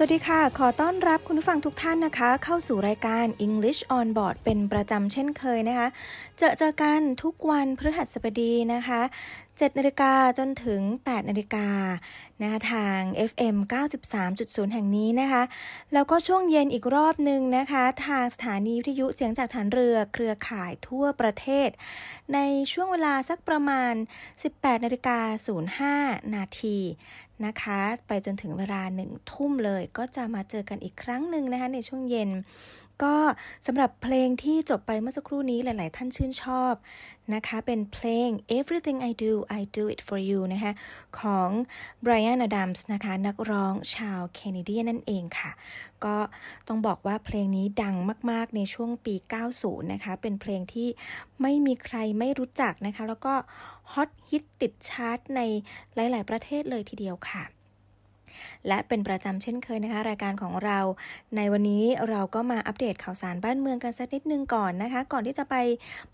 สวัสดีค่ะ ขอต้อนรับคุณผู้ฟังทุกท่านนะคะ เข้าสู่รายการ English on Board เป็นประจำเช่นเคยนะคะ เจอเจอกันทุกวันพฤหัสบดีนะคะ7นาฬิกาจนถึง 8นาฬิกา นะคะทาง FM 93.0 แห่งนี้นะคะ แล้วก็ช่วงเย็นอีกรอบหนึ่งนะคะ ทางสถานีวิทยุเสียงจากฐานเรือเครือข่ายทั่วประเทศ ในช่วงเวลาสักประมาณ 18นาฬิกา05 นาทีนะคะ ไปจนถึงเวลาหนึ่งทุ่มเลยก็จะมาเจอกันอีกครั้งหนึ่งนะคะในช่วงเย็นก็สำหรับเพลงที่จบไปเมื่อสักครู่นี้หลาย ๆ ท่านชื่นชอบ นะคะ เป็นเพลง Everything I Do I Do It For You นะคะ ของ Brian Adams นะคะ นักร้องชาวแคนาเดียนั่นเองค่ะ ก็ต้องบอกว่าเพลงนี้ดังมาก ๆ ในช่วงปี 90 นะคะ เป็นเพลงที่ไม่มีใครไม่รู้จักนะคะ แล้วก็ฮอตฮิตติดชาร์ตในหลาย ๆ ประเทศเลยทีเดียวค่ะ และเป็นประจำเช่นเคยนะคะ รายการของเรา ในวันนี้เราก็มาอัปเดตข่าวสารบ้านเมืองกันสักนิดนึงก่อนนะคะ ก่อนที่จะไป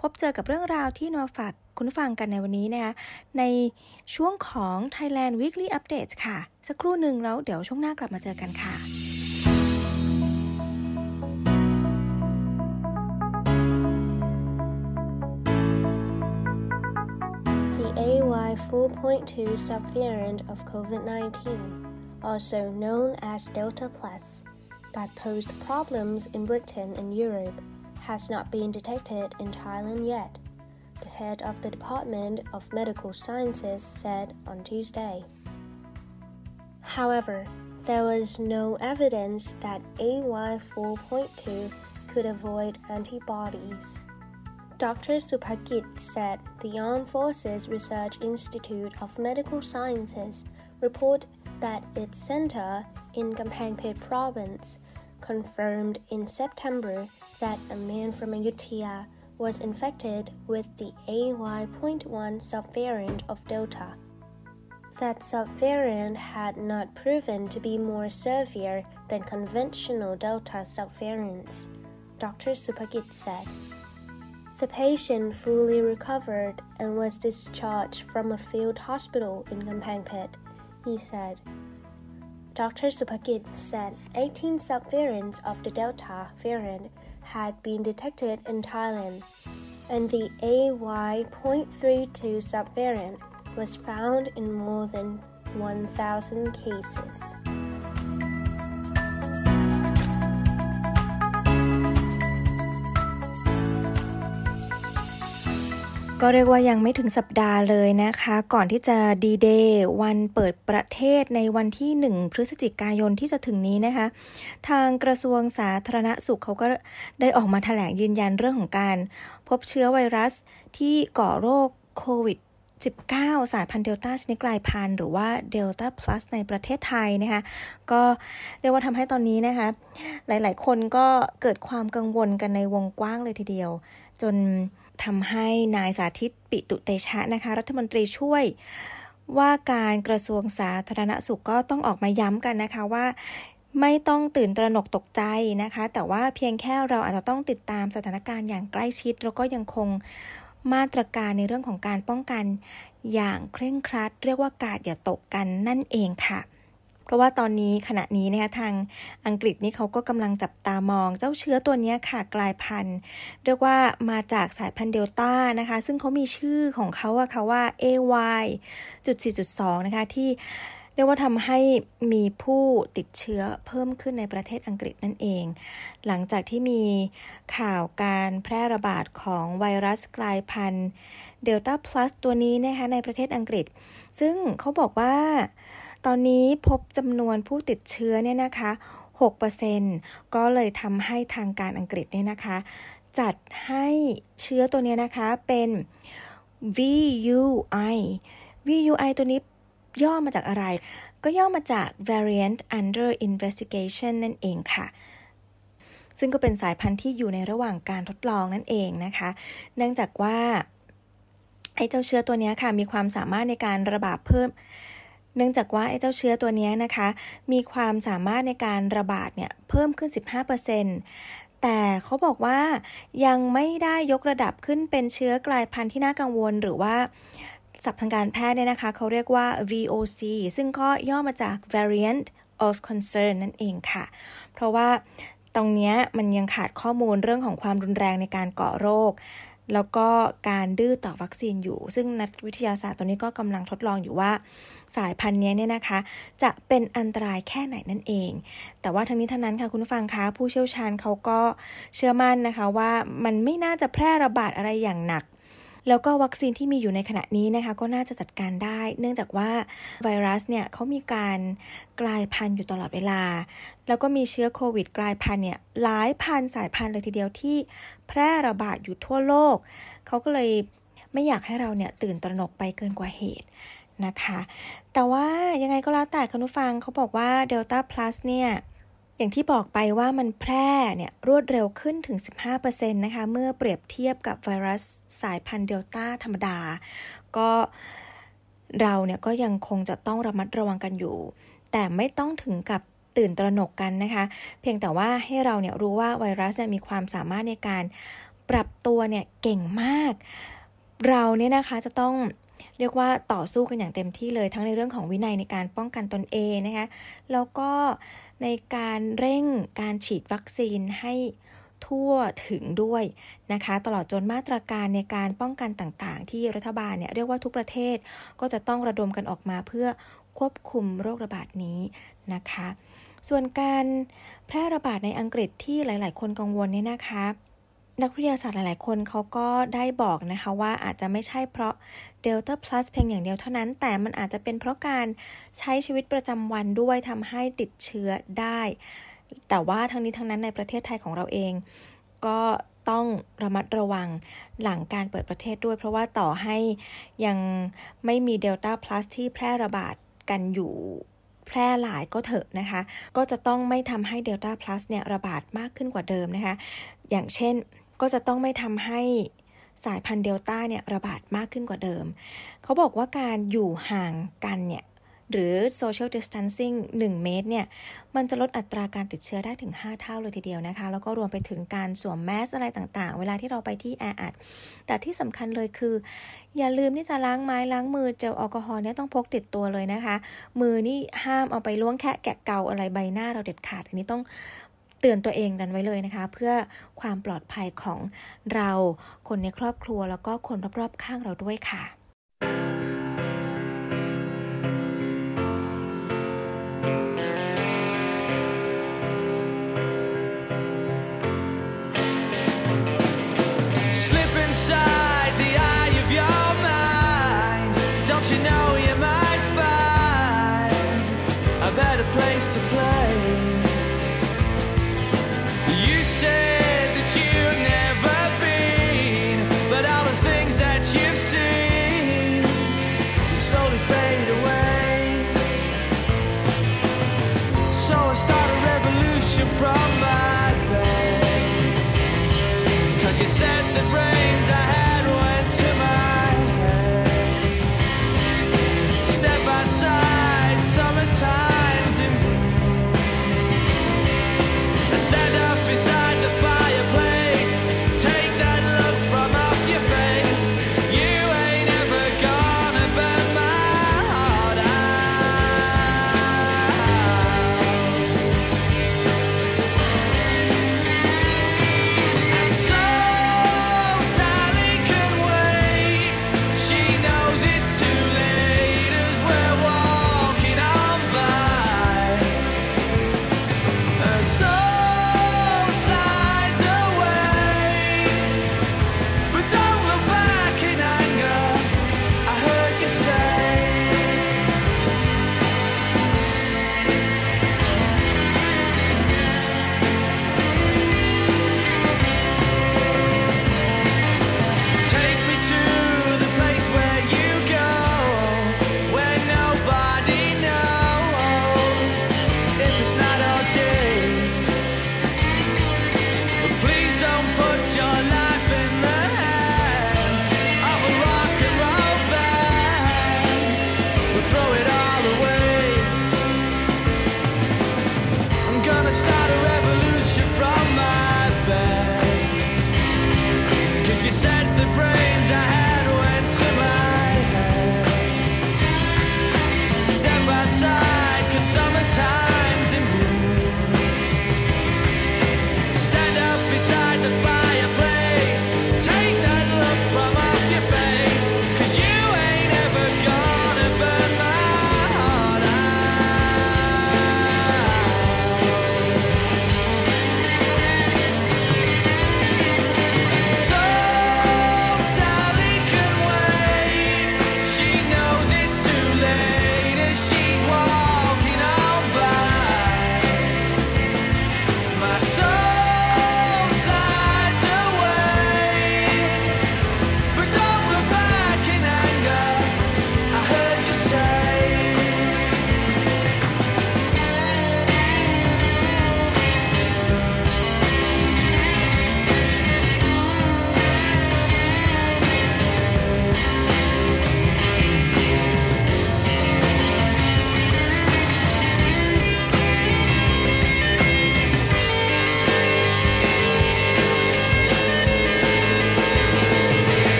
พบเจอกับเรื่องราวที่นำมาฝากคุณฟังกันในวันนี้นะคะ ในช่วงของ Thailand Weekly Updates ค่ะ สักครู่หนึ่งแล้วเดี๋ยวช่วงหน้ากลับมาเจอกันค่ะ The AY 4.2 subvariant of COVID 19, also known as Delta Plus, that posed problems in Britain and Europe, has not been detected in Thailand yet, the head of the Department of Medical Sciences said on Tuesday. However, there was no evidence that AY 4.2 could avoid antibodies. Dr. Supakit said the Armed Forces Research Institute of Medical Sciences report that its center in Kampangpet province confirmed in September that a man from Ayutthaya was infected with the AY.1 subvariant of Delta. That subvariant had not proven to be more severe than conventional Delta subvariants, Dr. Supakit said. The patient fully recovered and was discharged from a field hospital in Kampangpet, he said. Dr. Supakit said 18 subvariants of the Delta variant had been detected in Thailand, and the AY.32 subvariant was found in more than 1,000 cases. ก็เรียกว่ายังไม่ถึงสัปดาห์เลยนะคะ ก่อนที่จะดีเดย์วันเปิดประเทศในวันที่ 1 พฤศจิกายนที่จะถึงนี้นะคะ ทางกระทรวงสาธารณสุขเขาก็ได้ออกมาแถลงยืนยันเรื่องของการพบเชื้อไวรัสที่ก่อโรคโควิด19 สายพันธุ์เดลต้าชนิดกลายพันธุ์หรือว่าเดลต้าพลัสในประเทศไทยนะคะ ก็เรียกว่าทำให้ตอนนี้นะคะ หลายๆ คนก็เกิดความกังวลกันในวงกว้างเลยทีเดียว จนทำให้นายสาธิตปิตุเตชะนะคะ รัฐมนตรีช่วยว่าการกระทรวงสาธารณสุขก็ต้องออกมาย้ำกันนะคะว่าไม่ต้องตื่นตระหนกตกใจนะคะ แต่ว่าเพียงแค่เราอาจจะต้องติดตามสถานการณ์อย่างใกล้ชิด แล้วก็ยังคงมาตรการในเรื่องของการป้องกันอย่างเคร่งครัด เรียกว่ากาดอย่าตกกันนั่นเองค่ะ ราะว่าตอนนี้ขณะนี้นะคะทางอังกฤษนี่เขาก็กำลังจับตามอง เจ้าเชื้อตัวนี้ค่ะกลายพันธุ์ เรียกว่ามาจากสายพันธุ์เดลต้านะคะ ซึ่งเขามีชื่อของเขาอะค่ะว่า AY จุด4.2 นะคะที่เรียกว่าทำให้มีผู้ติดเชื้อเพิ่มขึ้นในประเทศอังกฤษนั่นเอง หลังจากที่มีข่าวการแพร่ระบาดของไวรัสกลายพันธุ์เดลต้าพลัสตัวนี้นะคะในประเทศอังกฤษ ซึ่งเขาบอกว่า ตอนนี้พบจำนวนผู้ติดเชื้อเนี่ยนะคะ 6%ก็เลยทำให้ทางการอังกฤษเนี่ยนะคะ จัดให้เชื้อตัวนี้นะคะเป็น VUI VUI ตัวนี้ย่อมาจากอะไร ก็ย่อมาจาก variant under investigation นั่นเองค่ะ ซึ่งก็เป็นสายพันธุ์ที่อยู่ในระหว่างการทดลองนั่นเองนะคะ เนื่องจากว่าไอ้เจ้าเชื้อตัวนี้ค่ะ มีความสามารถในการระบาดเพิ่ม เนื่องจากว่าไอ้เจ้าเชื้อตัวนี้นะคะ มีความสามารถในการระบาดเนี่ยเพิ่มขึ้น 15%แต่เขาบอกว่ายังไม่ได้ยกระดับขึ้นเป็นเชื้อกลายพันธุ์ที่น่ากังวลหรือว่าศัพท์ทางการแพทย์เนี่ยนะคะ เขาเรียกว่า VOC ซึ่งก็ย่อมาจาก variant of concern นั่นเองค่ะ เพราะว่าตรงนี้มันยังขาดข้อมูลเรื่องของความรุนแรงในการเกาะโรค แล้วก็การดื้อต่อวัคซีนอยู่ ซึ่งนักวิทยาศาสตร์ตัวนี้ก็กำลังทดลองอยู่ว่า สายพันธุ์นี้เนี่ยนะคะ จะเป็นอันตรายแค่ไหนนั่นเอง แต่ว่าทั้งนี้ทั้งนั้นค่ะคุณฟังคะผู้เชี่ยวชาญเขาก็เชื่อมั่นนะคะว่ามันไม่น่าจะแพร่ระบาดอะไรอย่างหนัก แล้วก็วัคซีนที่มีอยู่ในขณะนี้นะคะก็น่าจะจัดการได้ เนื่องจากว่าไวรัสเนี่ยเขามีการกลายพันธุ์อยู่ตลอดเวลา แล้วก็มีเชื้อโควิดกลายพันธุ์เนี่ยหลายพันสายพันธุ์เลยทีเดียวที่แพร่ระบาดอยู่ทั่วโลก เขาก็เลยไม่อยากให้เราเนี่ยตื่นตระหนกไปเกินกว่าเหตุนะคะ แต่ว่ายังไงก็แล้วแต่คุณผู้ฟังเขาบอกว่าเดลต้าพลัสเนี่ย อย่างที่บอกไปว่ามันแพร่เนี่ยรวดเร็วขึ้นถึง 15%นะคะ เมื่อเปรียบเทียบกับไวรัสสายพันธุ์เดลต้าธรรมดา ก็เราเนี่ยก็ยังคงจะต้องระมัดระวังกันอยู่ แต่ไม่ต้องถึงกับตื่นตระหนกกันนะคะ เพียงแต่ว่าให้เราเนี่ยรู้ว่าไวรัสเนี่ยมีความสามารถในการปรับตัวเนี่ยเก่งมาก เราเนี่ยนะคะจะต้องเรียกว่าต่อสู้กันอย่างเต็มที่เลยทั้งในเรื่องของวินัยในการป้องกันตนเองนะคะ แล้วก็ ในการเร่งการฉีดวัคซีนให้ทั่วถึงด้วยนะคะ ตลอดจนมาตรการในการป้องกันต่างๆ ที่รัฐบาลเนี่ยเรียกว่าทุกประเทศก็จะต้องระดมกันออกมาเพื่อควบคุมโรคระบาดนี้นะคะ ส่วนการแพร่ระบาดในอังกฤษที่หลาย ๆ คนกังวลเนี่ยนะคะ นักวิทยาศาสตร์หลาย ๆ คนเขาก็ได้บอกนะคะว่าอาจจะไม่ใช่เพราะ เดลต้าพลัสเพียงอย่างเดียวเท่านั้น แต่มันอาจจะเป็นเพราะการใช้ชีวิตประจำวันด้วยทำให้ติดเชื้อได้ แต่ว่าทั้งนี้ทั้งนั้นในประเทศไทยของเราเอง ก็ต้องระมัดระวังหลังการเปิดประเทศด้วย เพราะว่าต่อให้ยังไม่มีเดลต้าพลัสที่แพร่ระบาดกันอยู่แพร่หลายก็เถอะนะคะ ก็จะต้องไม่ทำให้เดลต้าพลัสเนี่ยระบาดมากขึ้นกว่าเดิมนะคะ อย่างเช่นก็จะต้องไม่ทำให้ สายพันธุ์เดลต้าเนี่ยระบาดมากขึ้นกว่าเดิม เขาบอกว่าการอยู่ห่างกันเนี่ยหรือ social distancing 1 เมตรเนี่ย มันจะลดอัตราการติดเชื้อได้ถึง 5 เท่าเลยทีเดียวนะคะ แล้วก็รวมไปถึงการสวมแมสอะไรต่างๆ เวลาที่เราไปที่แออัด แต่ที่สำคัญเลยคือ อย่าลืมที่จะล้างไม้ล้างมือเจลแอลกอฮอล์เนี่ยต้องพกติดตัวเลยนะคะ มือนี่ห้ามเอาไปล้วงแค่แกะเกาอะไรใบหน้าเราเด็ดขาด อันนี้ต้อง ตือนตัวเองดันไว้เลยนะคะ เพื่อความปลอดภัยของเราคนในครอบครัวแล้วก็คนรอบๆข้างเราด้วยค่ะ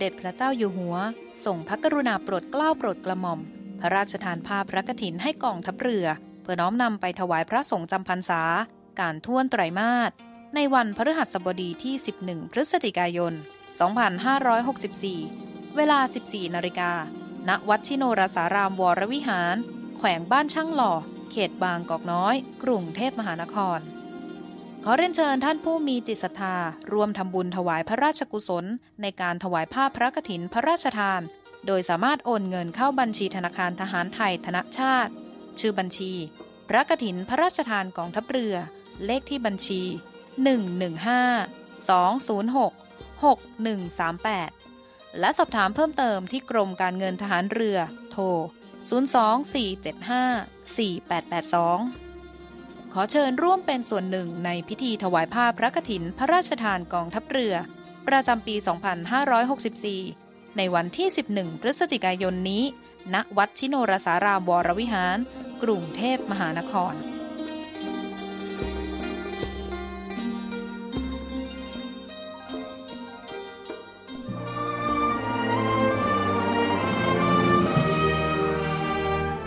เด็จพระเจ้าอยู่หัวส่งพระกรุณาโปรดเกล้าโปรดกระหม่อม พระราชทานภาพพระกฐินให้กองทัพเรือ เพื่อน้อมนำไปถวายพระสงฆ์จำพรรษา การท่วนไตรมาสในวันพฤหัสบดีที่ 11 พฤศจิกายน 2564 เวลา 14 นาฬิกา ณ วัดชิโนรสารามวรวิหาร แขวงบ้านช่างหล่อ เขตบางกอกน้อย กรุงเทพมหานคร ขอเรียนเชิญท่านผู้มีจิตศรัทธาร่วมทำบุญถวายพระราชกุศล ในการถวายภาพพระกฐินพระราชทาน โดยสามารถโอนเงินเข้าบัญชีธนาคารทหารไทยธนชาติ ชื่อบัญชี พระกฐินพระราชทานกองทัพเรือ เลขที่บัญชี 115 206 6138 และสอบถามเพิ่มเติมที่กรมการเงินทหารเรือ โทร 024754882 ขอเชิญร่วมเป็นส่วนหนึ่งในพิธีถวายผ้าพพระกฐินพระราชทานกองทัพเรือ ประจำปี 2564 ในวันที่ 11 พฤศจิกายนนี้ ณ วัดชิโนรสารามวรวิหาร กรุงเทพมหานคร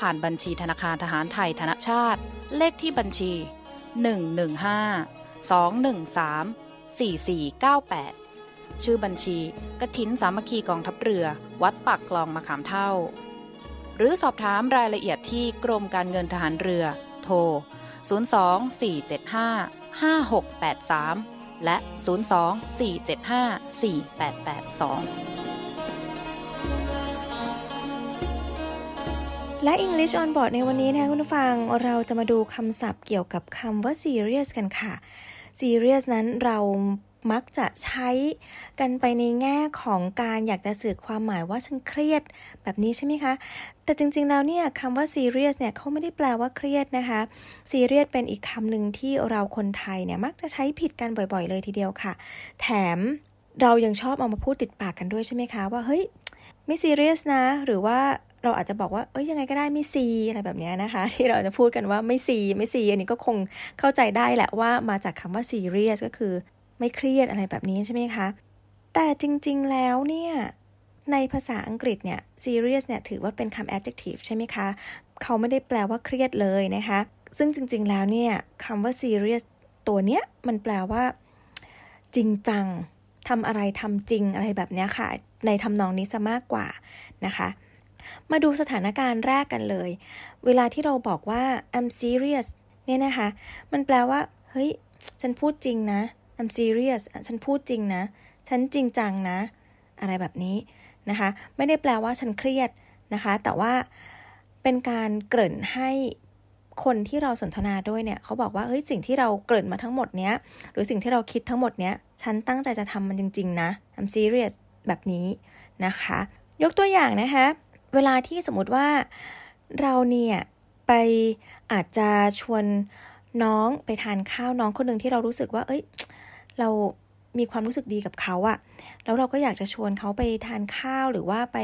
ผ่านบัญชีธนาคารทหารไทยธนชาติ เลขที่บัญชี 115 213 4498 ชื่อบัญชีกฐินสามัคคีกองทัพเรือ วัดปากคลองมะขามเท่า หรือสอบถามรายละเอียดที่กรมการเงินทหารเรือ โทร 02475 5683 และ 02475 และ English on board ในวันนี้นะคะคุณผู้ฟังเราจะมาดูคำศัพท์เกี่ยวกับคำว่า serious กันค่ะ serious นั้นเรามักจะใช้กันไปในแง่ของการอยากจะสื่อความหมายว่าฉันเครียดแบบนี้ใช่ไหมคะ แต่จริงๆ แล้วเนี่ยคำว่า serious เนี่ยเขาไม่ได้แปลว่าเครียดนะคะ serious เป็นอีกคำหนึ่งที่เราคนไทยเนี่ยมักจะใช้ผิดกันบ่อยๆ เลยทีเดียวค่ะ แถมเรายังชอบเอามาพูดติดปากกันด้วยใช่ไหมคะ ว่าเฮ้ยไม่ serious นะ หรือว่า เราอาจจะบอกว่า เอ้ยยังไงก็ได้ไม่ซีอะไรแบบนี้นะคะ ที่เราจะพูดกันว่าไม่ซีไม่ซีอันนี้ก็คงเข้าใจได้แหละว่ามาจากคำว่า serious ก็คือไม่เครียดอะไรแบบนี้ใช่ไหมคะ แต่จริงๆแล้วเนี่ยในภาษาอังกฤษเนี่ย serious เนี่ยถือว่าเป็นคำ adjective ใช่ไหมคะ เขาไม่ได้แปลว่าเครียดเลยนะคะ ซึ่งจริง ๆ แล้วเนี่ยคำว่า serious ตัวเนี้ยมันแปลว่า จริงจังทำอะไรทำจริงอะไรแบบนี้ค่ะ ในทำนองนี้ซะมากกว่านะคะ มาดูสถานการณ์แรกกันเลย เวลาที่เราบอกว่า I'm serious เนี่ยนะคะ มันแปลว่า เฮ้ย ฉันพูดจริงนะ I'm serious ฉันพูดจริงนะ ฉันจริงจังนะ อะไรแบบนี้นะคะ ไม่ได้แปลว่าฉันเครียดนะคะ แต่ว่าเป็นการเกริ่นให้คนที่เราสนทนาด้วยเนี่ยเขาบอกว่าเฮ้ยสิ่งที่เราเกริ่นมาทั้งหมดเนี้ยหรือสิ่งที่เราคิดทั้งหมดเนี้ยฉันตั้งใจจะทำมันจริง ๆ นะ I'm serious แบบนี้นะคะ ยกตัวอย่างนะคะ เวลาที่สมมติว่าเราเนี่ยไปอาจจะชวนน้องไปทานข้าวน้องคนหนึ่งที่เรารู้สึกว่า เอ้ย เรามีความรู้สึกดีกับเขาอะแล้วเราก็อยากจะชวนเขาไปทานข้าวหรือว่าไป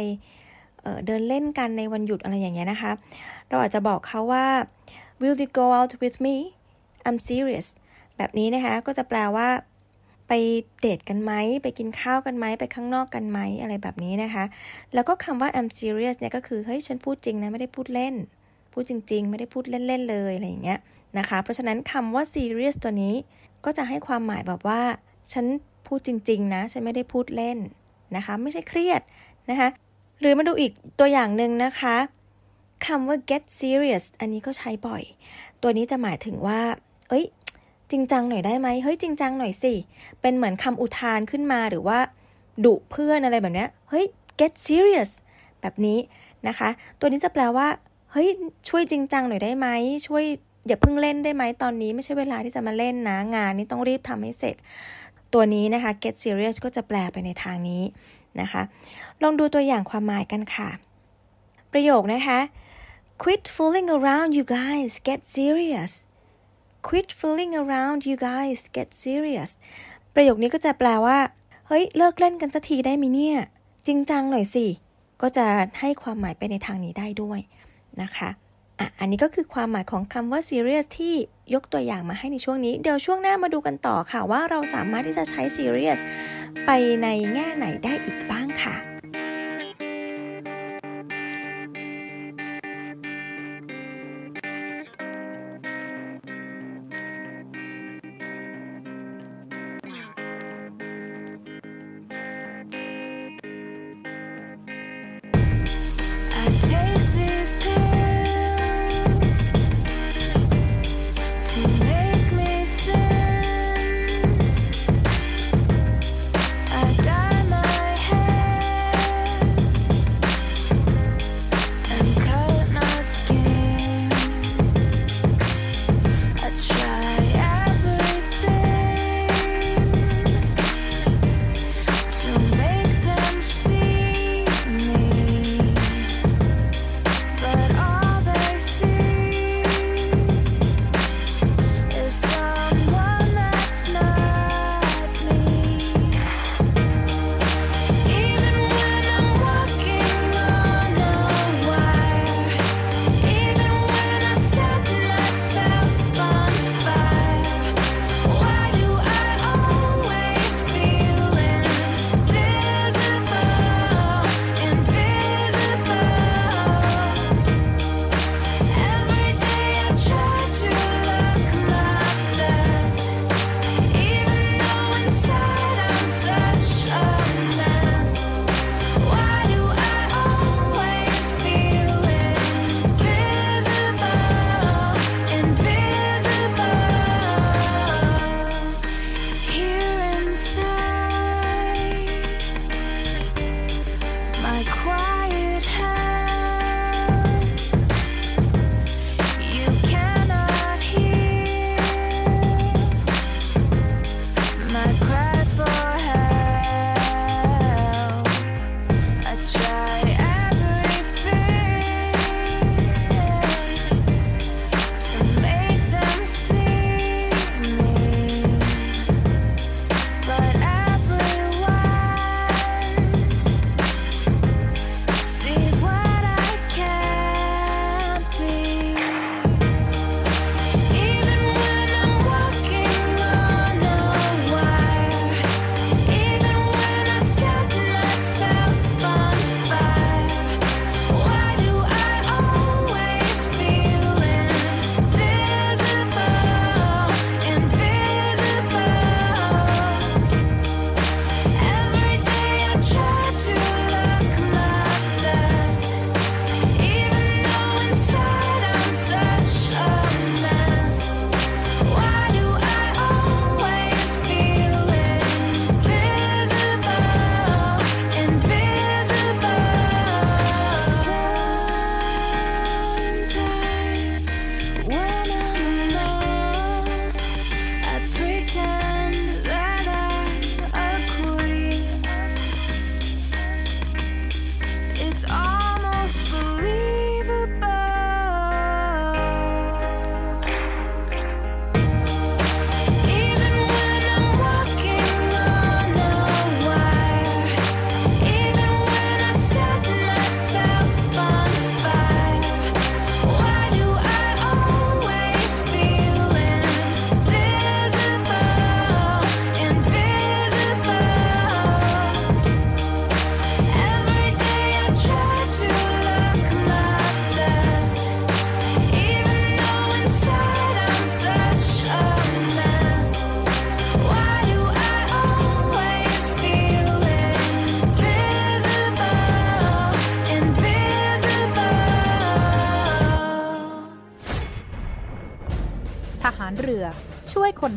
เเดินเล่นกันในวันหยุดอะไรอย่างเงี้ยนะคะ เราอาจจะบอกเขาว่า will you go out with me I'm serious แบบนี้นะคะ ก็จะแปลว่า ไปเดทกันไหม ไปกินข้าวกันไหม ไปข้างนอกกันไหม อะไรแบบนี้นะคะ แล้วก็คำว่า I'm serious เนี่ยก็คือ เฮ้ย ฉันพูดจริงนะ ไม่ได้พูดเล่น พูดจริง ๆ ไม่ได้พูดเล่น ๆ เลย อะไรอย่างเงี้ยนะคะ เพราะฉะนั้นคำว่า serious ตัวนี้ก็จะให้ความหมายแบบว่า ฉันพูดจริง ๆ นะ ฉันไม่ได้พูดเล่นนะคะ ไม่ใช่เครียดนะคะ หรือมาดูอีกตัวอย่างหนึ่งนะคะคำว่า get serious อันนี้ก็ใช้บ่อย ตัวนี้จะหมายถึงว่า เอ้ย จริงจังหน่อยได้ไหมเฮ้ยจริงจังหน่อยสิ เป็นเหมือนคำอุทานขึ้นมาหรือว่าดุเพื่อนอะไรแบบนี้เฮ้ย get serious แบบนี้นะคะ ตัวนี้จะแปลว่า เฮ้ย ช่วยจริงจังหน่อยได้ไหม ช่วยอย่าเพิ่งเล่นได้ไหมตอนนี้ไม่ใช่เวลาที่จะมาเล่นนะ งานนี้ต้องรีบทำให้เสร็จ ตัวนี้นะคะ get serious ก็จะแปลไปในทางนี้นะคะ ลองดูตัวอย่างความหมายกันค่ะ ประโยคนะคะ quit fooling around you guys get serious quit fooling around you guys get serious ประโยคนี้ก็จะแปลว่า เฮ้ย เลิกเล่นกันสักทีได้ไหมเนี่ย จริงจังหน่อยสิ ก็จะให้ความหมายไปในทางนี้ได้ด้วยนะคะอะอันนี้ก็คือความหมายของคำว่า serious ที่ยกตัวอย่างมาให้ในช่วงนี้ เดี๋ยวช่วงหน้ามาดูกันต่อค่ะว่าเราสามารถที่จะใช้ serious ไปในแง่ไหนได้อีกบ้างค่ะ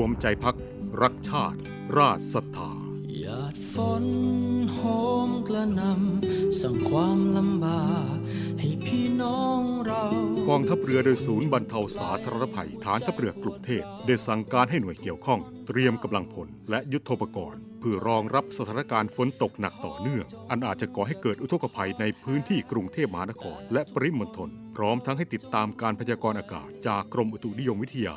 วมใจพักรักชาติราชศรัทธาหยาดฝนโหมกระหนำสั่งความลำบากให้พี่น้องเรากองทัพเรือโดยศูนย์บรรเทาสาธารณภัยฐานทัพเรือกรุงเทพได้สั่งการให้หน่วยเกี่ยวข้อง เตรียมกำลังพลและยุทโธปกรณ์เพื่อรองรับสถานการณ์ฝนตกหนักต่อเนื่อง อันอาจจะก่อให้เกิดอุทกภัยในพื้นที่กรุงเทพมหานคร และปริมณฑลพร้อมทั้งให้ติดตามการพยากรณ์อากาศจากกรมอุตุนิยมวิทยา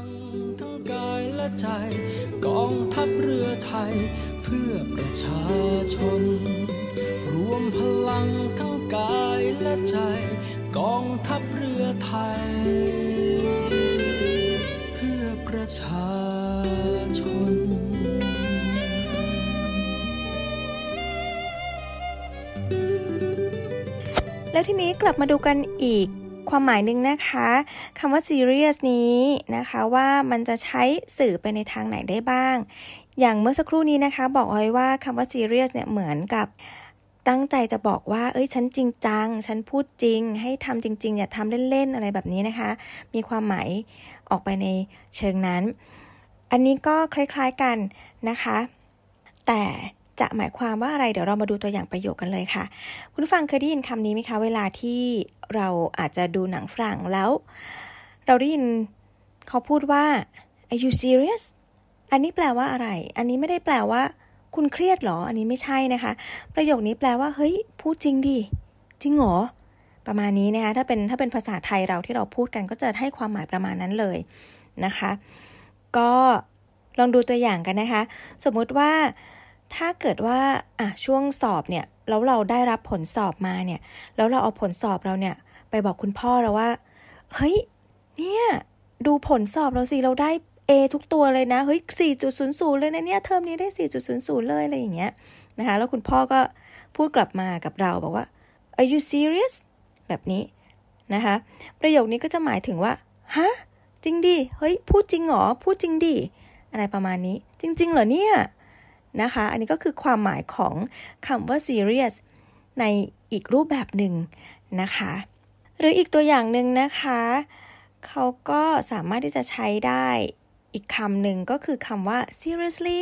ทั้งกายและใจ กองทัพเรือไทย เพื่อประชาชน รวมพลังทั้งกายและใจ กองทัพเรือไทย เพื่อประชาชนแล้วทีนี้กลับมาดูกันอีก ความหมายหนึ่งนะคะคำว่า serious นี้นะคะว่ามันจะใช้สื่อไปในทางไหนได้บ้าง อย่างเมื่อสักครู่นี้นะคะ บอกอาไว้ว่าคำว่า serious เนี่ยเหมือนกับตั้งใจจะบอกว่า เอ้ย ฉันจริงจัง ฉันพูดจริง ให้ทำจริง ๆ อย่าทำเล่น ๆ อะไรแบบนี้นะคะ มีความหมายออกไปในเชิงนั้น อันนี้ก็คล้าย ๆ กันนะคะ แต่ จะหมายความว่าอะไรเดี๋ยวเรามาดูตัวอย่างประโยคกันเลยค่ะ คุณฟังเคยได้ยินคำนี้ไหมคะ เวลาที่เราอาจจะดูหนังฝรั่งแล้ว เราได้ยินเขาพูดว่า are you serious อันนี้แปลว่าอะไร อันนี้ไม่ได้แปลว่า คุณเครียดหรอ อันนี้ไม่ใช่นะคะ ประโยคนี้แปลว่า เฮ้ย พูดจริงดิ จริงเหรอ ประมาณนี้นะคะ ถ้าเป็นถ้าเป็นภาษาไทยเราที่เราพูดกันก็จะให้ความหมายประมาณนั้นเลยนะคะ ก็ลองดูตัวอย่างกันนะคะ สมมุติว่า ถ้าเกิดว่าอะช่วงสอบเนี่ยแล้วเราได้รับผลสอบมาเนี่ย แล้วเราเอาผลสอบเราเนี่ย ไปบอกคุณพ่อเราว่า เฮ้ย เนี่ย ดูผลสอบเราสิเราได้ A ทุกตัวเลยนะ เฮ้ย 4.00 เลยนะเนี่ย เทอมนี้ได้ 4.00 เลยอะไรอย่างเงี้ยนะคะ แล้วคุณพ่อก็พูดกลับมากับเราบอกว่า are you serious แบบนี้นะคะ ประโยคนี้ก็จะหมายถึงว่า ฮะ จริงดิ เฮ้ย พูดจริงหรอ พูดจริงดิ อะไรประมาณนี้ จริง ๆ เหรอเนี่ย นะคะ อันนี้ก็คือความหมายของคำว่า serious ในอีกรูปแบบหนึ่งนะคะ หรืออีกตัวอย่างหนึ่งนะคะ เขาก็สามารถที่จะใช้ได้อีกคำหนึ่งก็คือคำว่า seriously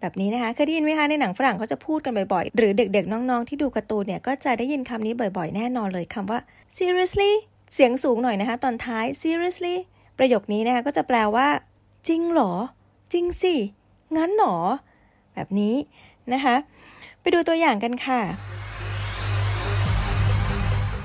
แบบนี้นะคะ เคยได้ยินไหมคะ ในหนังฝรั่งเขาจะพูดกันบ่อยๆ หรือเด็กๆ น้องๆ ที่ดูการ์ตูนเนี่ย ก็จะได้ยินคำนี้บ่อยๆ แน่นอนเลยคำว่า seriously เสียงสูงหน่อยนะคะ ตอนท้าย seriously ประโยคนี้นะคะ ก็จะแปลว่า จริงหรอ จริงสิ งั้นหรอ แบบนี้นะคะ ไปดูตัวอย่างกันค่ะ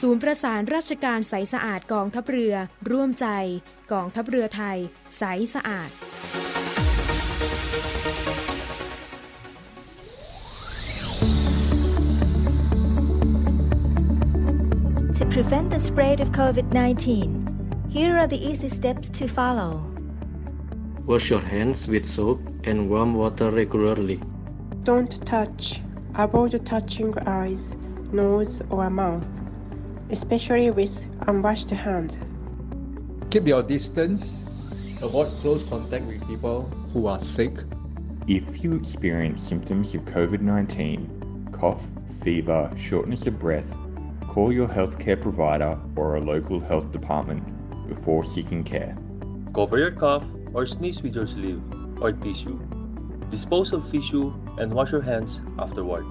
ศูนย์ประสานราชการใสสะอาดกองทัพเรือ ร่วมใจ กองทัพเรือไทย ใสสะอาด To prevent the spread of COVID-19, here are the easy steps to follow. Wash your hands with soap and warm water regularly. Don't touch. Avoid touching eyes, nose, or mouth, especially with unwashed hands. Keep your distance. Avoid close contact with people who are sick. If you experience symptoms of COVID 19, cough, fever, shortness of breath, call your healthcare provider or a local health department before seeking care. Cover your cough or sneeze with your sleeve or tissue. Dispose of tissue and wash your hands afterward.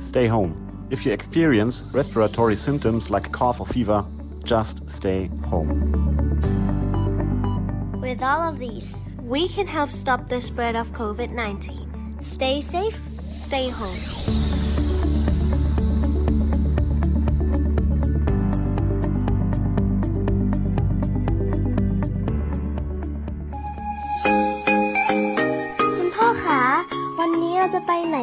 Stay home. If you experience respiratory symptoms like cough or fever, just stay home. With all of these, we can help stop the spread of COVID 19. Stay safe, stay home.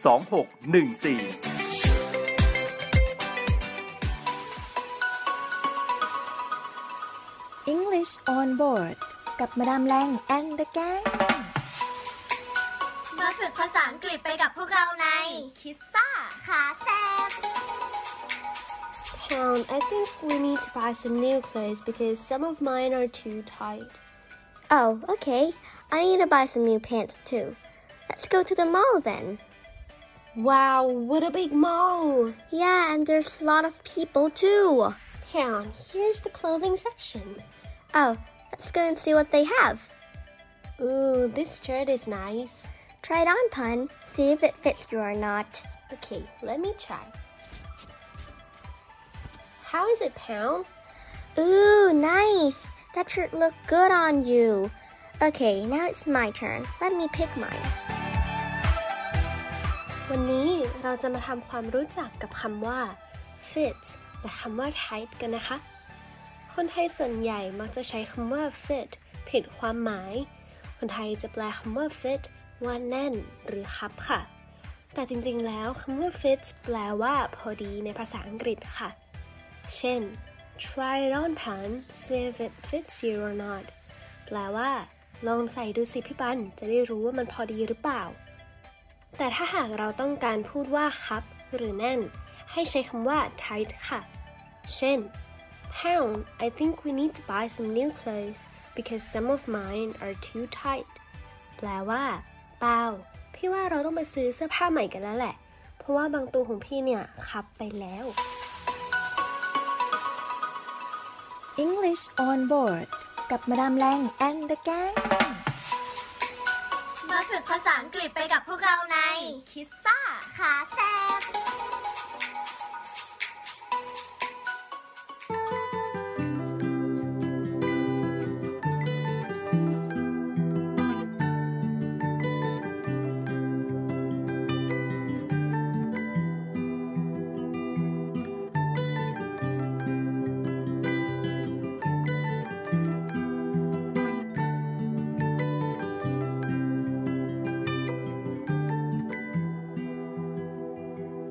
2614 English on board กับมาดามแรง and the gang มาฝึกภาษาอังกฤษไปกับพวกเราใน คิสซ่าขาแซบ Pound, I think we need to buy some new clothes because some of mine are too tight. Oh, okay. I need to buy some new pants too. Let's go to the mall then. Wow, what a big mall! Yeah, and there's a lot of people too. Pound, here's the clothing section. Oh, let's go and see what they have. Ooh, this shirt is nice. Try it on, Pun. See if it fits you or not. Okay, let me try. How is it, Pound? Ooh, nice. That shirt looked good on you. Okay, now it's my turn. Let me pick mine. วันนี้เราจะมาทำความรู้จักกับคำว่า fit และคำว่า tight กันนะคะ คนไทยส่วนใหญ่มักจะใช้คำว่า fit ผิดความหมาย คนไทยจะแปลคำว่า fit ว่าแน่นหรือคับค่ะ แต่จริงๆ แล้วคำว่า fit แปลว่าพอดีในภาษาอังกฤษค่ะ เช่น try it on pan see if it fits you or not แปลว่า ลองใส่ดูสิพี่ปัน จะได้รู้ว่ามันพอดีหรือเปล่า แต่ถ้าหากเราต้องการพูดว่าคับ หรือแน่น ให้ใช้คำว่า tight ค่ะ เช่น Pound I think we need to buy some new clothes because some of mine are too tight แปลว่าเปล่าพี่ว่าเราต้องไปซื้อเสื้อผ้าใหม่กันแล้วแหละ เพราะว่าบางตัวของพี่เนี่ยคับไปแล้ว English on board กับมาดามแรง and the gang มาฝึกภาษาอังกฤษไปกับพวกเราในคิสซ่าขาแซบ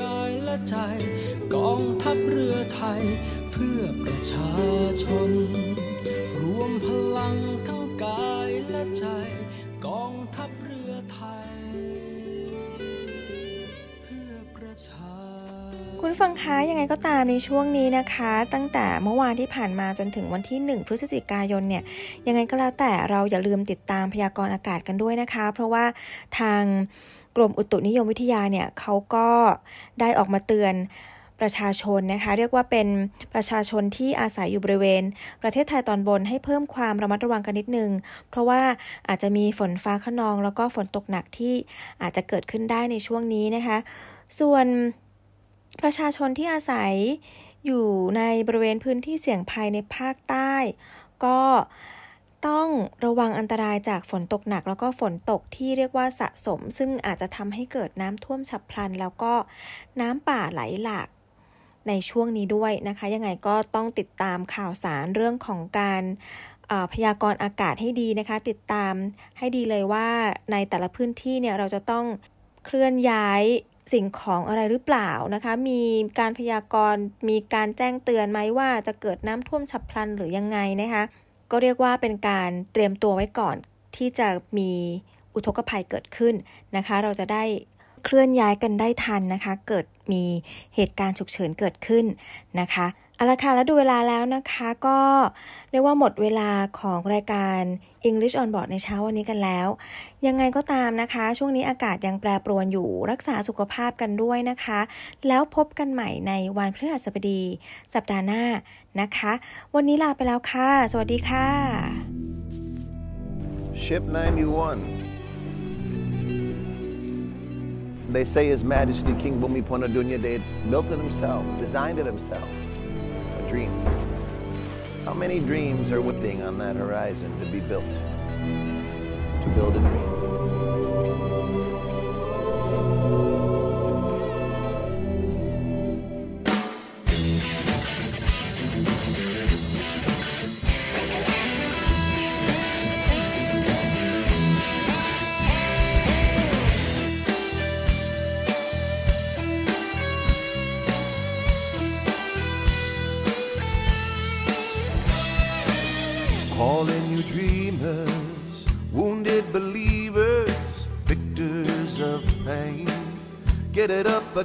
กายและใจ กองทัพเรือไทย เพื่อประชาชน รวมพลังทั้งกายและใจ กองทัพเรือไทย เพื่อประชาคุณฟังคะยังไงก็ตามในช่วงนี้นะคะ ตั้งแต่เมื่อวานที่ผ่านมาจนถึงวันที่ 1 พฤศจิกายนเนี่ยยังไงก็แล้วแต่เราอย่าลืมติดตามพยากรณ์อากาศกันด้วยนะคะ เพราะว่าทาง กรมอุตุนิยมวิทยาเนี่ยเขาก็ได้ออกมาเตือนประชาชนนะคะเรียกว่าเป็นประชาชนที่อาศัยอยู่บริเวณ ประเทศไทยตอนบนให้เพิ่มความระมัดระวังกันนิดนึง เพราะว่าอาจจะมีฝนฟ้าขนอง แล้วก็ฝนตกหนักที่อาจจะเกิดขึ้นได้ในช่วงนี้นะคะ ส่วนประชาชนที่อาศัยอยู่ในบริเวณพื้นที่เสี่ยงภัยในภาคใต้ ก็ ต้องระวังอันตรายจากฝนตกหนัก แล้วก็ฝนตกที่เรียกว่าสะสม ซึ่งอาจจะทำให้เกิดน้ำท่วมฉับพลัน แล้วก็น้ำป่าไหลหลากในช่วงนี้ด้วยนะคะ ยังไงก็ต้องติดตามข่าวสารเรื่องของการพยากรณ์อากาศให้ดีนะคะ ติดตามให้ดีเลยว่าในแต่ละพื้นที่เนี่ยเราจะต้องเคลื่อนย้ายสิ่งของอะไรหรือเปล่านะคะ มีการพยากรณ์มีการแจ้งเตือนไหมว่าจะเกิดน้ำท่วมฉับพลันหรือยังไงนะคะ ก็เรียกว่าเป็นการเตรียมตัวไว้ก่อนที่จะมีอุทกภัยเกิดขึ้นนะคะ เราจะได้เคลื่อนย้ายกันได้ทันนะคะ เกิดมีเหตุการณ์ฉุกเฉินเกิดขึ้นนะคะ เอาละค่ะแล้วดูเวลาแล้วนะคะก็เรียกว่าหมดเวลาของรายการ English on Board ในเช้าวันนี้กันแล้ว ยังไงก็ตามนะคะ ช่วงนี้อากาศยังแปรปรวนอยู่รักษาสุขภาพกันด้วยนะคะ แล้วพบกันใหม่ในวันพฤหัสบดี สัปดาห์หน้านะคะ วันนี้ลาไปแล้วค่ะ สวัสดีค่ะ Ship 91. They say His Majesty King Bhumipona Dunya, they built it himself, designed it himself. Dream. How many dreams are waiting on that horizon to be built? To build a dream.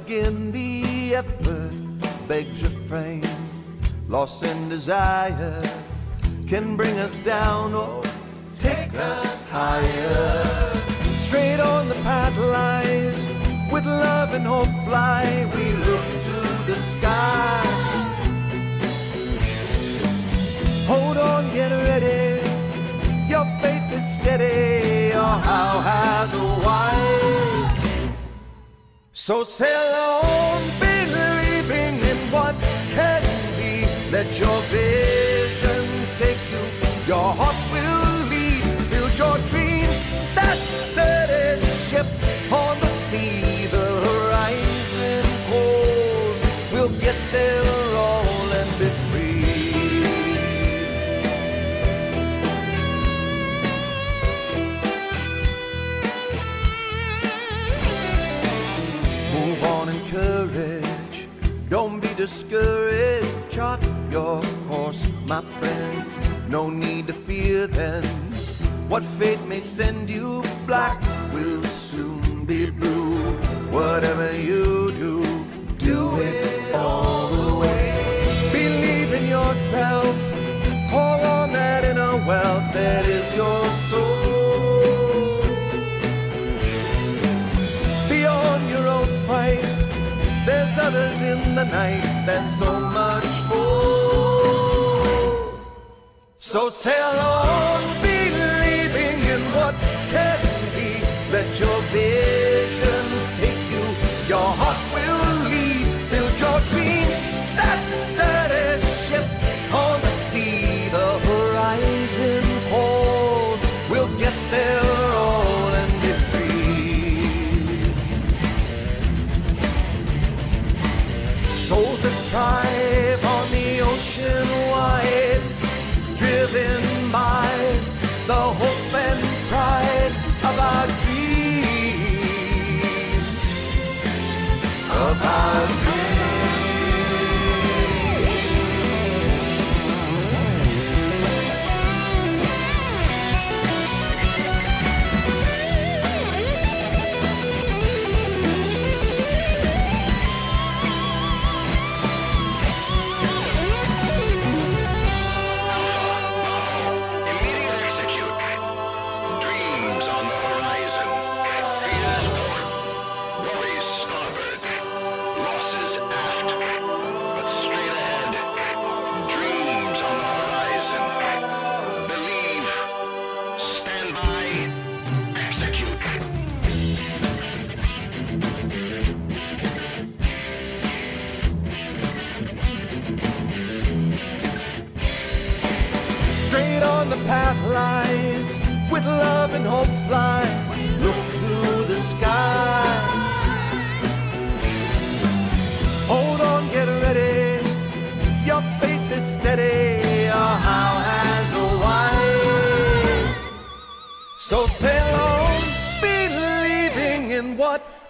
Again, the effort begs refrain. Loss and desire can bring us down or take us higher. Straight on the path lies, with love and hope fly, we look So sail on, believing in what can be. Let your vision take you. Your heart will lead. Build your dreams. That steady ship on the sea. Discouraged. Chart your course, my friend. No need to fear then. What fate may send you, black will soon be blue. The night. There's so much more. So sail on, driven by the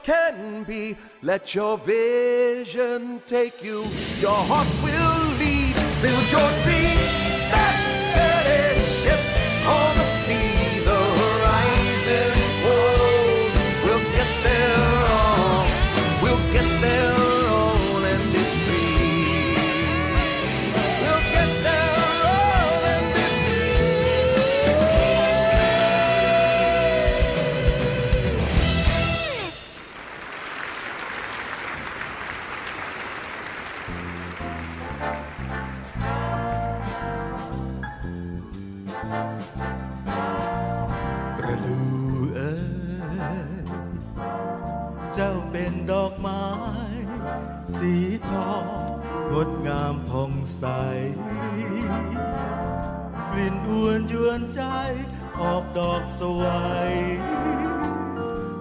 can be. Let your vision take you. Your heart will lead. Build your dreams. Ship on the sea. The horizon grows. We'll get there. We'll get there นอนยวนใจ ออกดอกสวย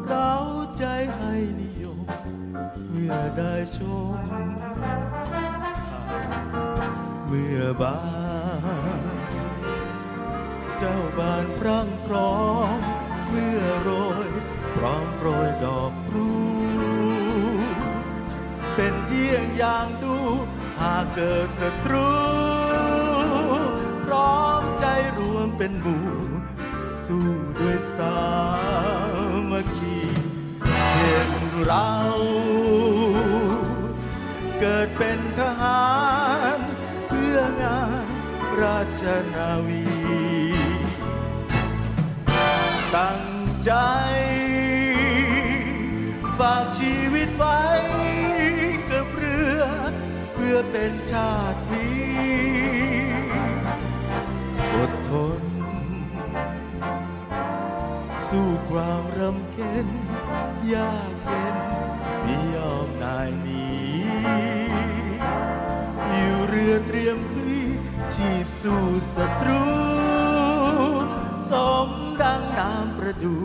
เราใจให้นิยม เมื่อได้ชม เมื่อบานเจ้าบานพรั่งพร้อม เมื่อโรยพร้อมโรยดอกรูเป็นเยี่ยงอย่างดู หากเกิดศัตรู เป็นหมู่สู้ด้วยสามัคคีเช่นเรา เกิดเป็นทหาร เพื่องานราชนาวี ตั้งใจ ฝากชีวิตไว้กับเรือ เพื่อเป็นชาติ ความรำเค็นยากเย็นไม่ยอมนายหนีอยู่เรือเตรียมพลีชีพสู่ศัตรู สมดังน้ำประดู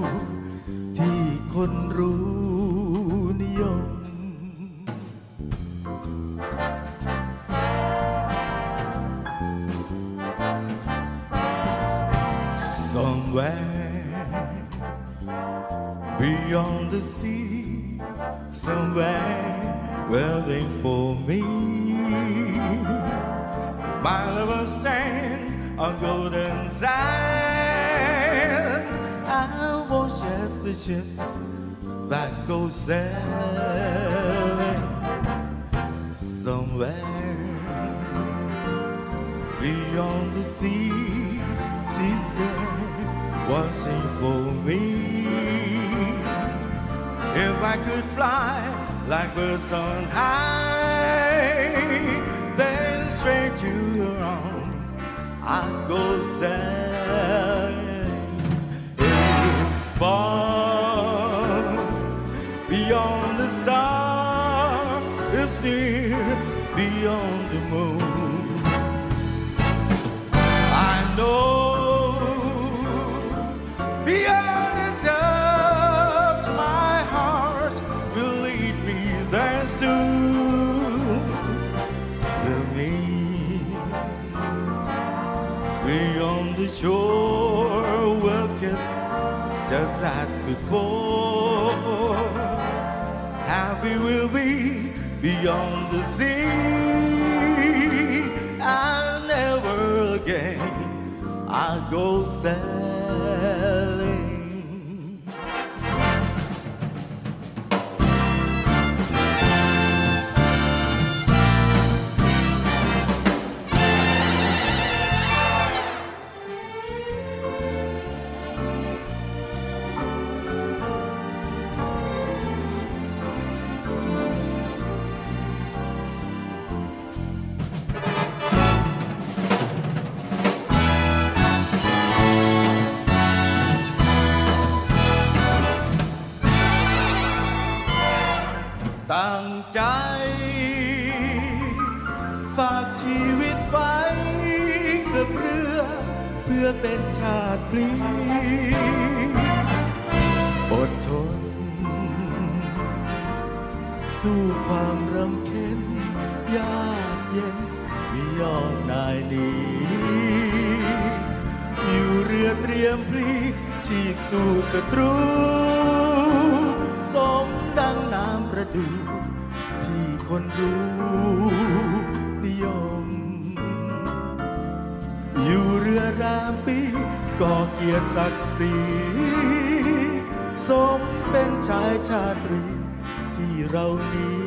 ที่คนรู้ somewhere waiting for me. My lover stands on golden sand. I watch as the ships that go sailing somewhere beyond the sea. She said, watching for I could fly like birds on high, then straight to her arms I'd go sailing. It's far before. Happy we'll be beyond the sea, and never again I'll go sailing. ลีอดทน สู้ความรำเค็ญยากเย็นไม่ยอมนายหนีอยู่เรือเตรียมพลีฉีกสู่ศัตรูีสมเป็นชายชาตรีที่เรานี้